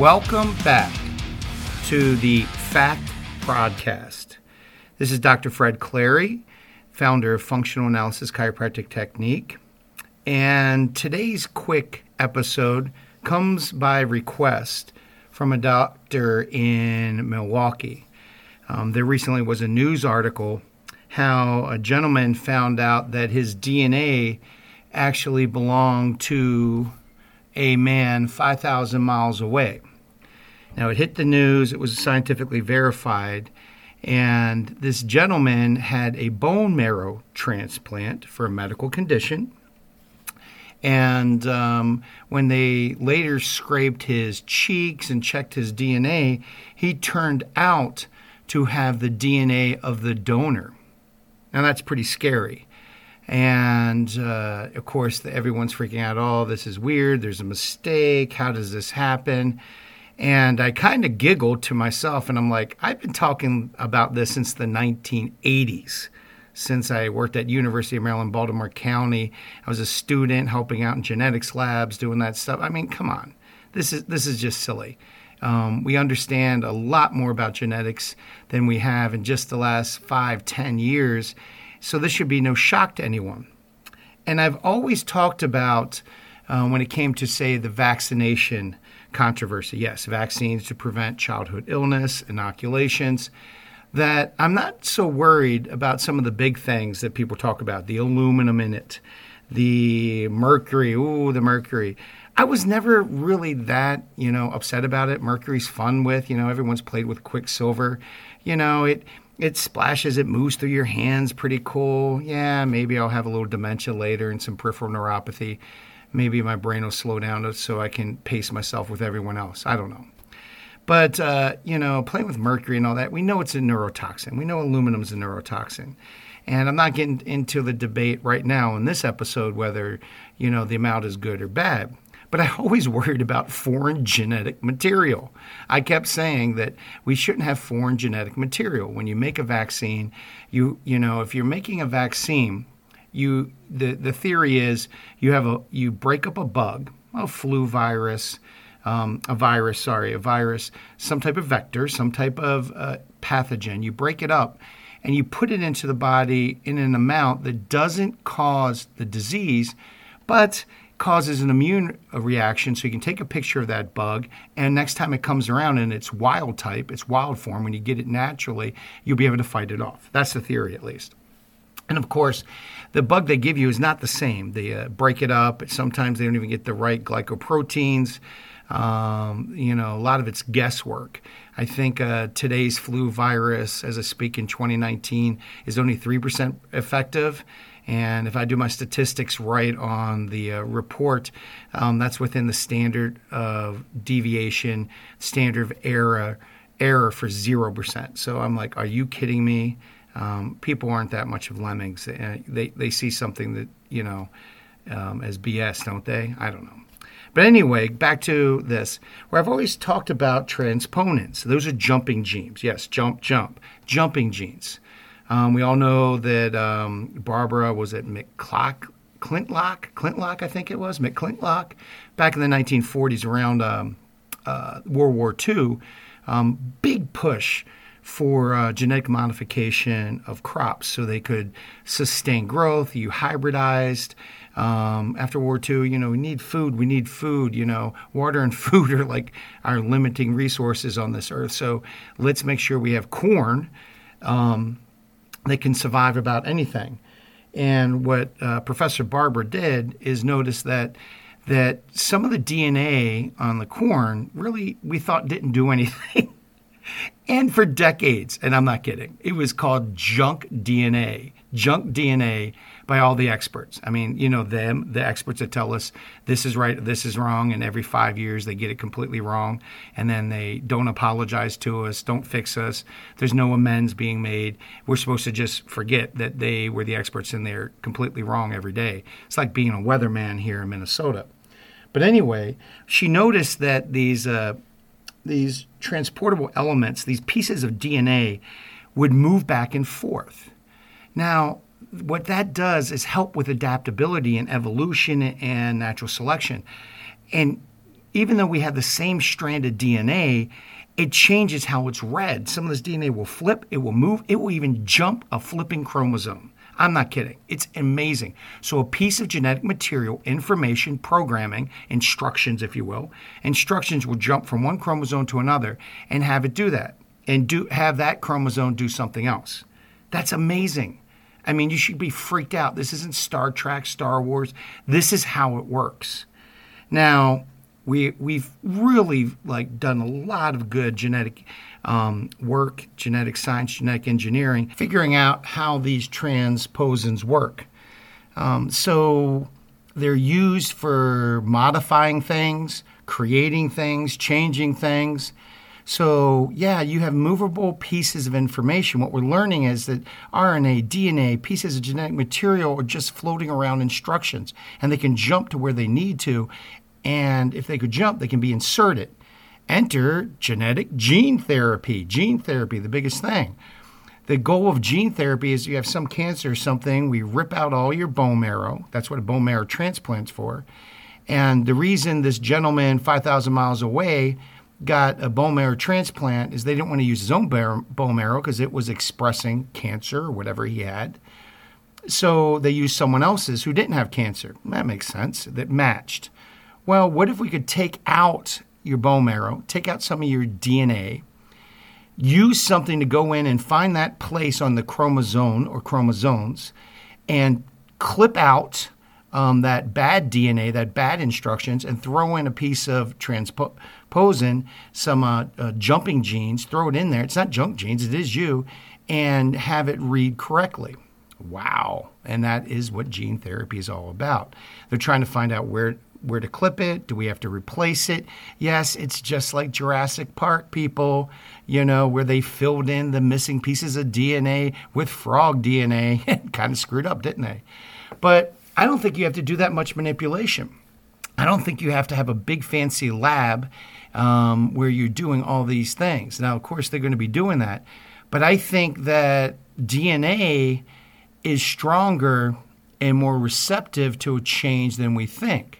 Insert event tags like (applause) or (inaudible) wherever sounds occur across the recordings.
welcome back to the Fact Broadcast. This is Dr. Fred Clary, founder of Functional Analysis Chiropractic Technique. And today's quick episode comes by request from a doctor in Milwaukee. Um, there recently was a news article how a gentleman found out that his DNA actually belonged to a man 5,000 miles away. Now, it hit the news, it was scientifically verified, and this gentleman had a bone marrow transplant for a medical condition. And um, when they later scraped his cheeks and checked his DNA, he turned out to have the DNA of the donor. Now, that's pretty scary. And uh, of course, everyone's freaking out. Oh, this is weird. There's a mistake. How does this happen? And I kind of giggled to myself, and I'm like, I've been talking about this since the 1980s, since I worked at University of Maryland, Baltimore County. I was a student helping out in genetics labs, doing that stuff. I mean, come on, this is this is just silly. Um, we understand a lot more about genetics than we have in just the last five, ten years so this should be no shock to anyone. And I've always talked about uh, when it came to, say, the vaccination controversy yes, vaccines to prevent childhood illness, inoculations. That I'm not so worried about some of the big things that people talk about the aluminum in it, the mercury, ooh, the mercury. I was never really that, you know, upset about it. Mercury's fun with, you know, everyone's played with quicksilver. You know, it it splashes, it moves through your hands, pretty cool. Yeah, maybe I'll have a little dementia later and some peripheral neuropathy. Maybe my brain will slow down so I can pace myself with everyone else. I don't know. But, uh, you know, playing with mercury and all that, we know it's a neurotoxin. We know aluminum is a neurotoxin. And I'm not getting into the debate right now in this episode whether, you know, the amount is good or bad. But I (laughs) always worried about foreign genetic material. I kept saying that we shouldn't have foreign genetic material. When you make a vaccine, you you know, if you're making a vaccine, you the, the theory is you have a you break up a bug, a flu virus, um, a virus, sorry, a virus, some type of vector, some type of uh, pathogen. You break it up and you put it into the body in an amount that doesn't cause the disease, but causes an immune reaction. So you can take a picture of that bug, and next time it comes around and it's wild type, it's wild form, when you get it naturally, you'll be able to fight it off. That's the theory, at least. And of course, the bug they give you is not the same. They uh, break it up. Sometimes they don't even get the right glycoproteins. Um, you know, a lot of it's guesswork. I think uh, today's flu virus, as I speak in 2019, is only 3% effective. And if I do my statistics right on the uh, report, um, that's within the standard of deviation, standard of error, error for 0%. So I'm like, are you kidding me? Um, people aren't that much of lemmings. Uh, they, they see something that, you know, um, as BS, don't they? I don't know. But anyway, back to this, where I've always talked about transposons. Those are jumping genes. Yes, jump, jump, jumping genes. Um, we all know that um, Barbara was at McClock, Clintlock, Clintlock, I think it was, McClintlock, back in the 1940s around um, uh, World War II. Um, big push for uh, genetic modification of crops so they could sustain growth. You hybridized. Um, after World War II, you know, we need food. We need food. You know, water and (laughs) food are like our limiting resources on this earth. So let's make sure we have corn. Um, they can survive about anything. And what uh, Professor Barber did is notice that that some of the DNA on the corn really we thought didn't do (laughs) anything. And for decades, and I'm not kidding, it was called junk DNA. Junk DNA by all the experts. I mean, you know, them, the experts that tell us this is right, this is wrong, and every five years they get it completely wrong, and then they don't apologize to us, don't fix us. There's no amends being made. We're supposed to just forget that they were the experts and they're completely wrong every day. It's like being a weatherman here in Minnesota. But anyway, she noticed that these uh, these transposable elements, these pieces of DNA, would move back and forth. Now, what that does is help with adaptability and evolution and natural selection. And even though we have the same strand of DNA, it changes how it's read. Some of this DNA will flip, it will move, it will even jump a flipping chromosome. I'm not kidding. It's amazing. So, a piece of genetic material, information, programming, instructions, if you will, instructions will jump from one chromosome to another and have it do that and do have that chromosome do something else. That's amazing. I mean, you should be freaked out. This isn't Star Trek, Star Wars. This is how it works. Now, we we've really like done a lot of good genetic um, work, genetic science, genetic engineering, figuring out how these transposons work. Um, so they're used for modifying things, creating things, changing things. So, yeah, you have movable pieces of information. What we're learning is that RNA, DNA, pieces of genetic material are just floating around instructions, and they can jump to where they need to. And if they could jump, they can be inserted. Enter genetic gene therapy. Gene therapy, the biggest thing. The goal of gene therapy is you have some cancer or something, we rip out all your bone marrow. That's what a bone marrow transplant's for. And the reason this gentleman 5,000 miles away got a bone marrow transplant is they didn't want to use his own bone marrow because it was expressing cancer or whatever he had. So they used someone else's who didn't have cancer. That makes sense, that matched. Well, what if we could take out your bone marrow, take out some of your DNA, use something to go in and find that place on the chromosome or chromosomes, and clip out um, that bad DNA, that bad instructions, and throw in a piece of transposon, some uh, uh, jumping genes, throw it in there. It's not junk genes, it is you, and have it read correctly. Wow. And that is what gene therapy is all about. They're trying to find out where where to clip it? Do we have to replace it? Yes, it's just like Jurassic Park people, you know, where they filled in the missing pieces of DNA with frog DNA (laughs) and kind of screwed up, didn't they? But I don't think you have to do that much manipulation. I don't think you have to have a big fancy lab um, where you're doing all these things. Now, of course, they're going to be doing that. But I think that DNA is stronger and more receptive to a change than we think.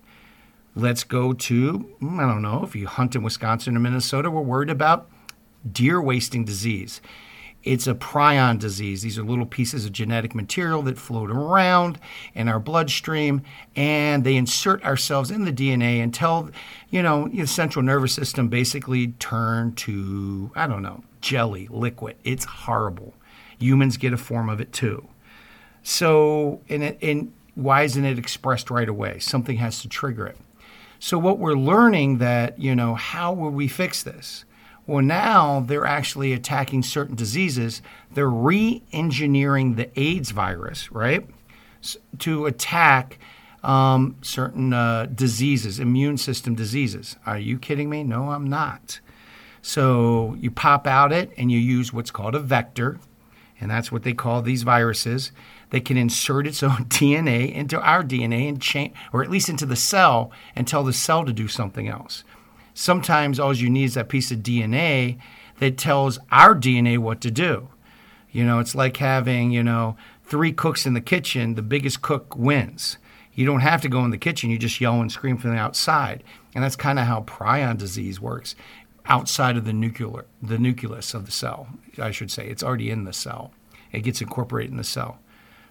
Let's go to, hmm, I don't know, if you hunt in Wisconsin or Minnesota, we're worried about deer wasting disease. It's a prion disease. These are little pieces of genetic material that float around in our bloodstream, and they insert ourselves in the DNA until, you know, the central nervous system basically turn to, I don't know, jelly, liquid. It's horrible. Humans get a form of it too. So, and, it, and why isn't it expressed right away? Something has to trigger it. So what we're learning that, you know, how will we fix this? Well, now they're actually attacking certain diseases. They're re-engineering the AIDS virus, right, to attack um, certain uh, diseases, immune system diseases. Are you kidding me? No, I'm not. So you pop out it and you use what's called a vector, and that's what they call these viruses that can insert its (laughs) own DNA into our DNA and change, or at least into the cell, and tell the cell to do something else. Sometimes all you need is that piece of DNA that tells our DNA what to do. You know, it's like having, you know, three cooks in the kitchen, the biggest cook wins. You don't have to go in the kitchen, you just yell and scream from the outside. And that's kind of how prion disease works outside of the nuclear the nucleus of the cell, I should say. It's already in the cell. It gets incorporated in the cell.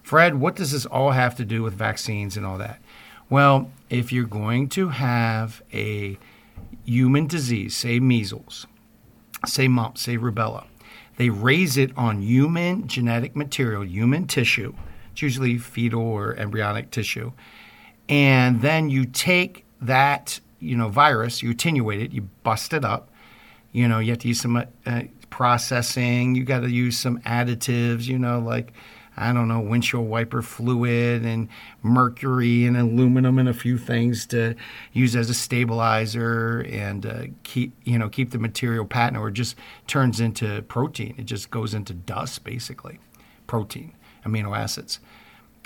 Fred, what does this all have to do with vaccines and all that? Well, if you're going to have a human disease, say measles, say mumps, say rubella, they raise it on human genetic material, human tissue. It's usually fetal or embryonic tissue. And then you take that, you know, virus, you attenuate it, you bust it up. You know, you have to use some uh, processing. You got to use some additives, you know, like I don't know, windshield wiper fluid and mercury and aluminum and a few things to use as a stabilizer and uh, keep you know keep the material patent, or it just turns into protein. It just goes into dust basically, protein, amino acids.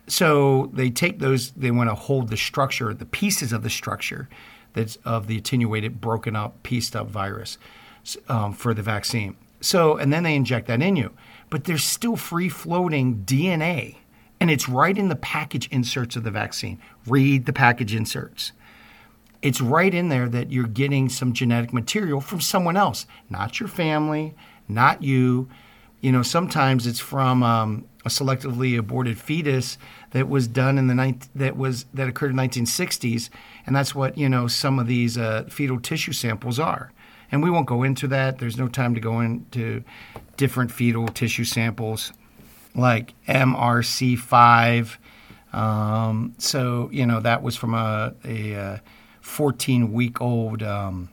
So they take those. They want to hold the structure, the pieces of the structure that's of the attenuated, broken up, pieced up virus um, for the vaccine. So and then they inject that in you but there's still free floating DNA. And it's right in the package inserts of the vaccine. Read the package inserts. it's right in there that you're getting some genetic material from someone else, not your family, not you. You know, sometimes it's from um, a selectively aborted fetus that was done in the ninth that was that occurred in 1960s, and that's what you know some of these uh, fetal tissue samples are. And we won't go into that. There's no time to go into different fetal tissue samples like MRC5. Um, so you know that was from a, a, a 14 week old um,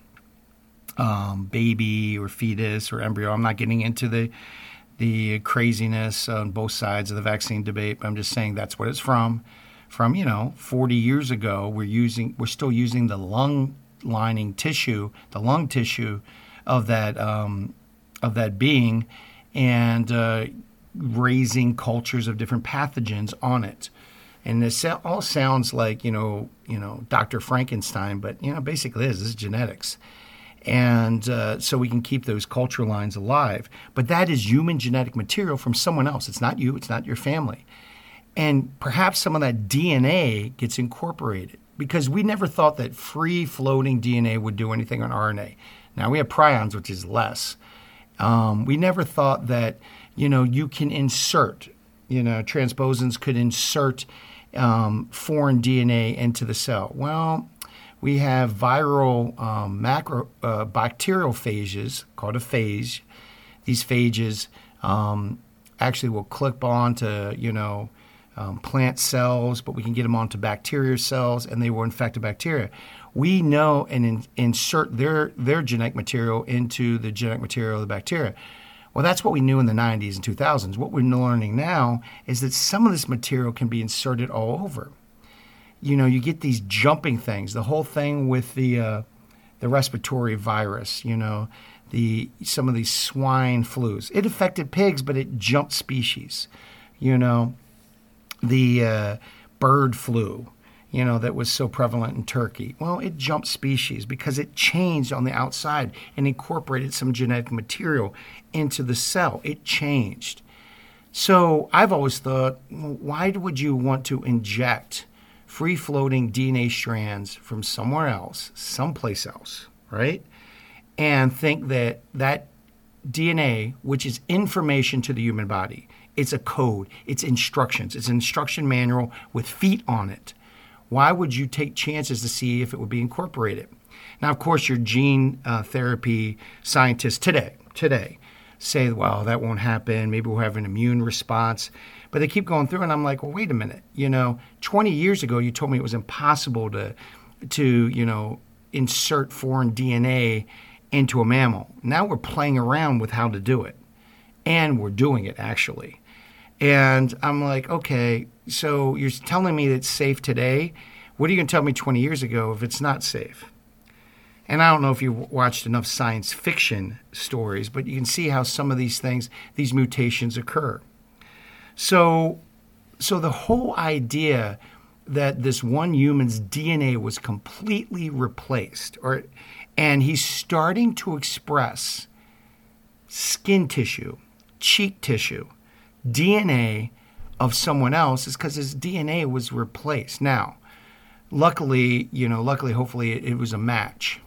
um, baby or fetus or embryo. I'm not getting into the the craziness on both sides of the vaccine debate. I'm just saying that's what it's from. From you know 40 years ago, we're using we're still using the lung lining tissue, the lung tissue of that um, of that being, and uh, raising cultures of different pathogens on it. And this all sounds like you know, you know, Dr. Frankenstein, but you know, basically, this is genetics, and uh, so we can keep those culture lines alive. But that is human genetic material from someone else. It's not you. It's not your family, and perhaps some of that DNA gets incorporated because we never thought that free floating DNA would do anything on RNA. Now we have prions, which is less. Um, we never thought that you know you can insert, you know, transposons could insert um, foreign DNA into the cell? Well, we have viral um, macro uh, bacterial phages called a phage. These phages um, actually will clip on to you know um, plant cells, but we can get them onto bacteria cells, and they will infect the bacteria. We know and in, insert their their genetic material into the genetic material of the bacteria. Well, that's what we knew in the 90s and 2000s. What we're learning now is that some of this material can be inserted all over. You know, you get these jumping things. The whole thing with the uh, the respiratory virus. You know, the some of these swine flus. It affected pigs, but it jumped species. You know, the uh, bird flu you know, that was so prevalent in Turkey? Well, it jumped species because it changed on the outside and incorporated some genetic material into the cell. It changed. So I've always thought, why would you want to inject free floating DNA strands from somewhere else, someplace else, right? And think that that DNA, which is information to the human body, it's a code, it's instructions, it's an instruction manual with feet on it why would you take chances to see if it would be incorporated? Now, of course, your gene uh, therapy scientists today, today, say, well, that won't happen. Maybe we'll have an immune response. But they keep going through, and I'm like, well, wait a minute. You know, 20 years ago, you told me it was impossible to, to you know, insert foreign DNA into a mammal. Now we're playing around with how to do it, and we're doing it actually. And I'm like, okay, so you're telling me it's safe today. What are you going to tell me 20 years ago if it's not safe? And I don't know if you watched enough science fiction stories, but you can see how some of these things, these mutations occur. So, so the whole idea that this one human's DNA was completely replaced, or, and he's starting to express skin tissue, cheek tissue, DNA of someone else is because his DNA was replaced. Now, luckily, you know, luckily, hopefully, it, it was a match.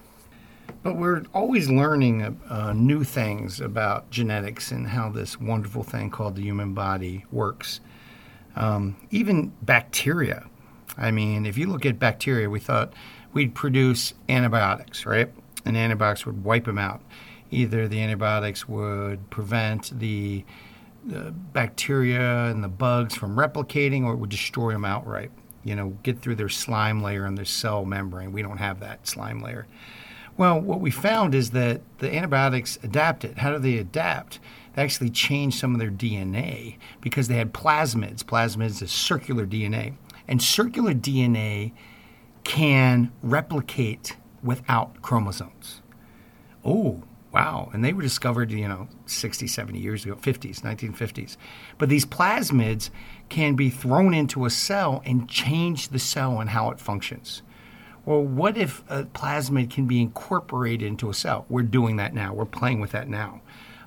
But we're always learning uh, new things about genetics and how this wonderful thing called the human body works. Um, even bacteria. I mean, if you look at bacteria, we thought we'd produce antibiotics, right? And antibiotics would wipe them out. Either the antibiotics would prevent the the bacteria and the bugs from replicating, or it would destroy them outright. You know, get through their slime layer and their cell membrane. We don't have that slime layer. Well, what we found is that the antibiotics adapted. How do they adapt? They actually changed some of their DNA because they had plasmids. Plasmids is circular DNA. And circular DNA can replicate without chromosomes. Oh, Wow. And they were discovered, you know, 60, 70 years ago, 50s, 1950s. But these plasmids can be thrown into a cell and change the cell and how it functions. Well, what if a plasmid can be incorporated into a cell? We're doing that now. We're playing with that now.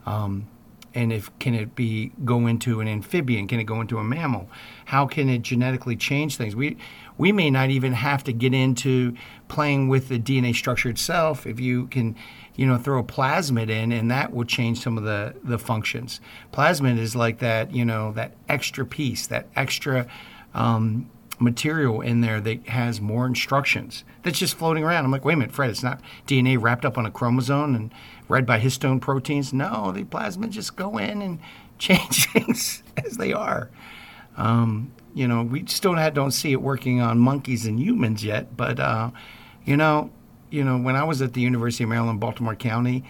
Um, and if can it be go into an amphibian? Can it go into a mammal? How can it genetically change things? We we may not even have to get into playing with the dna structure itself. If you can you know throw a plasmid in and that will change some of the the functions. Plasmid is like that you know that extra piece that extra um, material in there that has more instructions that's just floating around. I'm like, wait a minute, Fred, it's not DNA wrapped up on a chromosome and read by histone proteins. No, the plasmids just go in and (laughs) change things as they are. Um, you know, we still don't see it working on monkeys and humans yet, but uh, you know, you know, when I was at the University of Maryland, Baltimore County,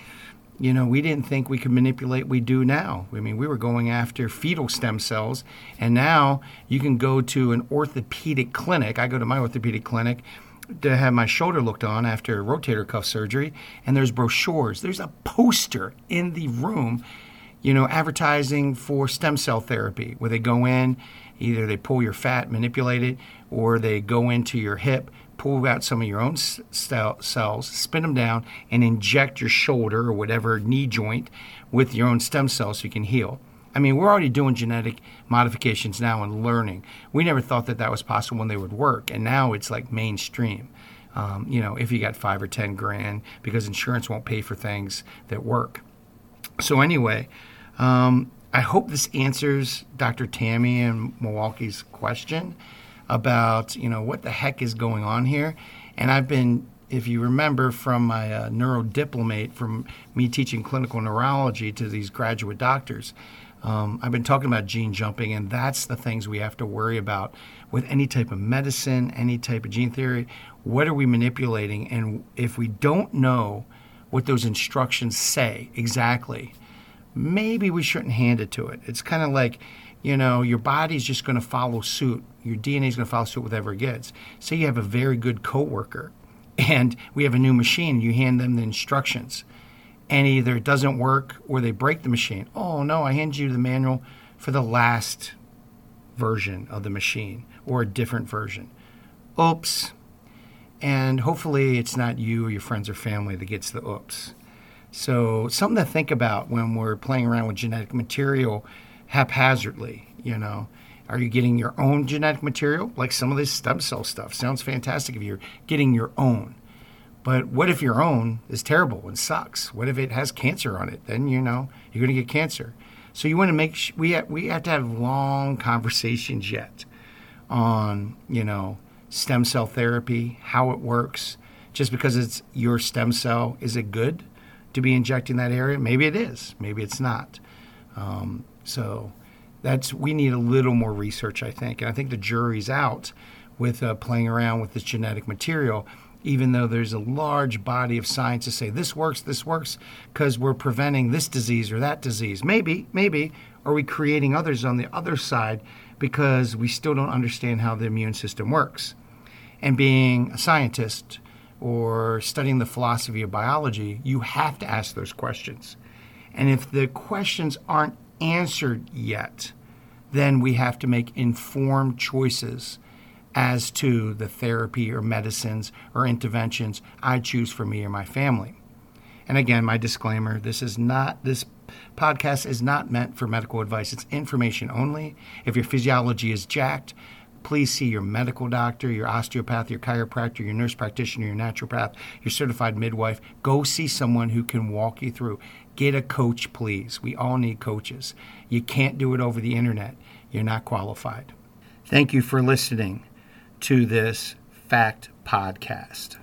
you know, we didn't think we could manipulate we do now. I mean, we were going after fetal stem cells, and now you can go to an orthopedic clinic. I go to my orthopedic clinic to have my shoulder looked on after rotator cuff surgery, and there's brochures. There's a poster in the room, you know, advertising for stem cell therapy, where they go in, either they pull your fat, manipulate it, or they go into your hip pull out some of your own cells, spin them down, and inject your shoulder or whatever knee joint with your own stem cells so you can heal. I mean, we're already doing genetic modifications now and learning. We never thought that that was possible when they would work, and now it's like mainstream. Um, you know, if you got five or ten grand, because insurance won't pay for things that work. So anyway, um, I hope this answers Dr. Tammy and Milwaukee's question about you know what the heck is going on here, and I've been if you remember from my uh, neurodiplomate from me teaching clinical neurology to these graduate doctors um, i've been talking about gene jumping and that's the things we have to worry about with any type of medicine any type of gene theory. What are we manipulating? And if we don't know what those instructions say exactly maybe we shouldn't hand it to it. It's kind of like you know, your body's just going to follow suit. Your DNA is going to follow suit whatever it gets. Say you have a very good coworker and we have a new machine, you hand them the instructions and either it doesn't work or they break the machine. Oh no, I hand you the manual for the last version of the machine or a different version. Oops. And hopefully it's not you or your friends or family that gets the oops. So, something to think about when we're playing around with genetic material haphazardly, you know. Are you getting your own genetic material? Like some of this stem cell stuff sounds fantastic if you're getting your own. But what if your own is terrible and sucks? What if it has cancer on it? Then you know you're going to get cancer. So you want to make sh- we have, we have to have long (laughs) conversations yet on you know stem cell therapy, how it works. Just because it's your stem cell, is it good to be injecting that area? Maybe it is. Maybe it's not. Um, so that's we need a little more research, I think, and I think the jury's out with uh, playing around with this genetic material. Even though there's a large body of science to say this works, this works because we're preventing this disease or that disease. Maybe, maybe, are we creating others on the other side because we still don't understand how the immune system works? And being a scientist or studying the philosophy of biology, you have to ask those questions. And if the questions aren't answered yet, then we have to make informed choices as to the therapy or medicines or interventions I choose for me or my family. And again, my disclaimer this is not, this podcast is not meant for medical advice. It's information only. If your physiology is jacked, please see your medical doctor, your osteopath, your chiropractor, your nurse practitioner, your naturopath, your certified midwife. Go see someone who can walk you through. Get a coach, please. We all need coaches. You can't do it over the internet, you're not qualified. Thank you for listening to this Fact Podcast.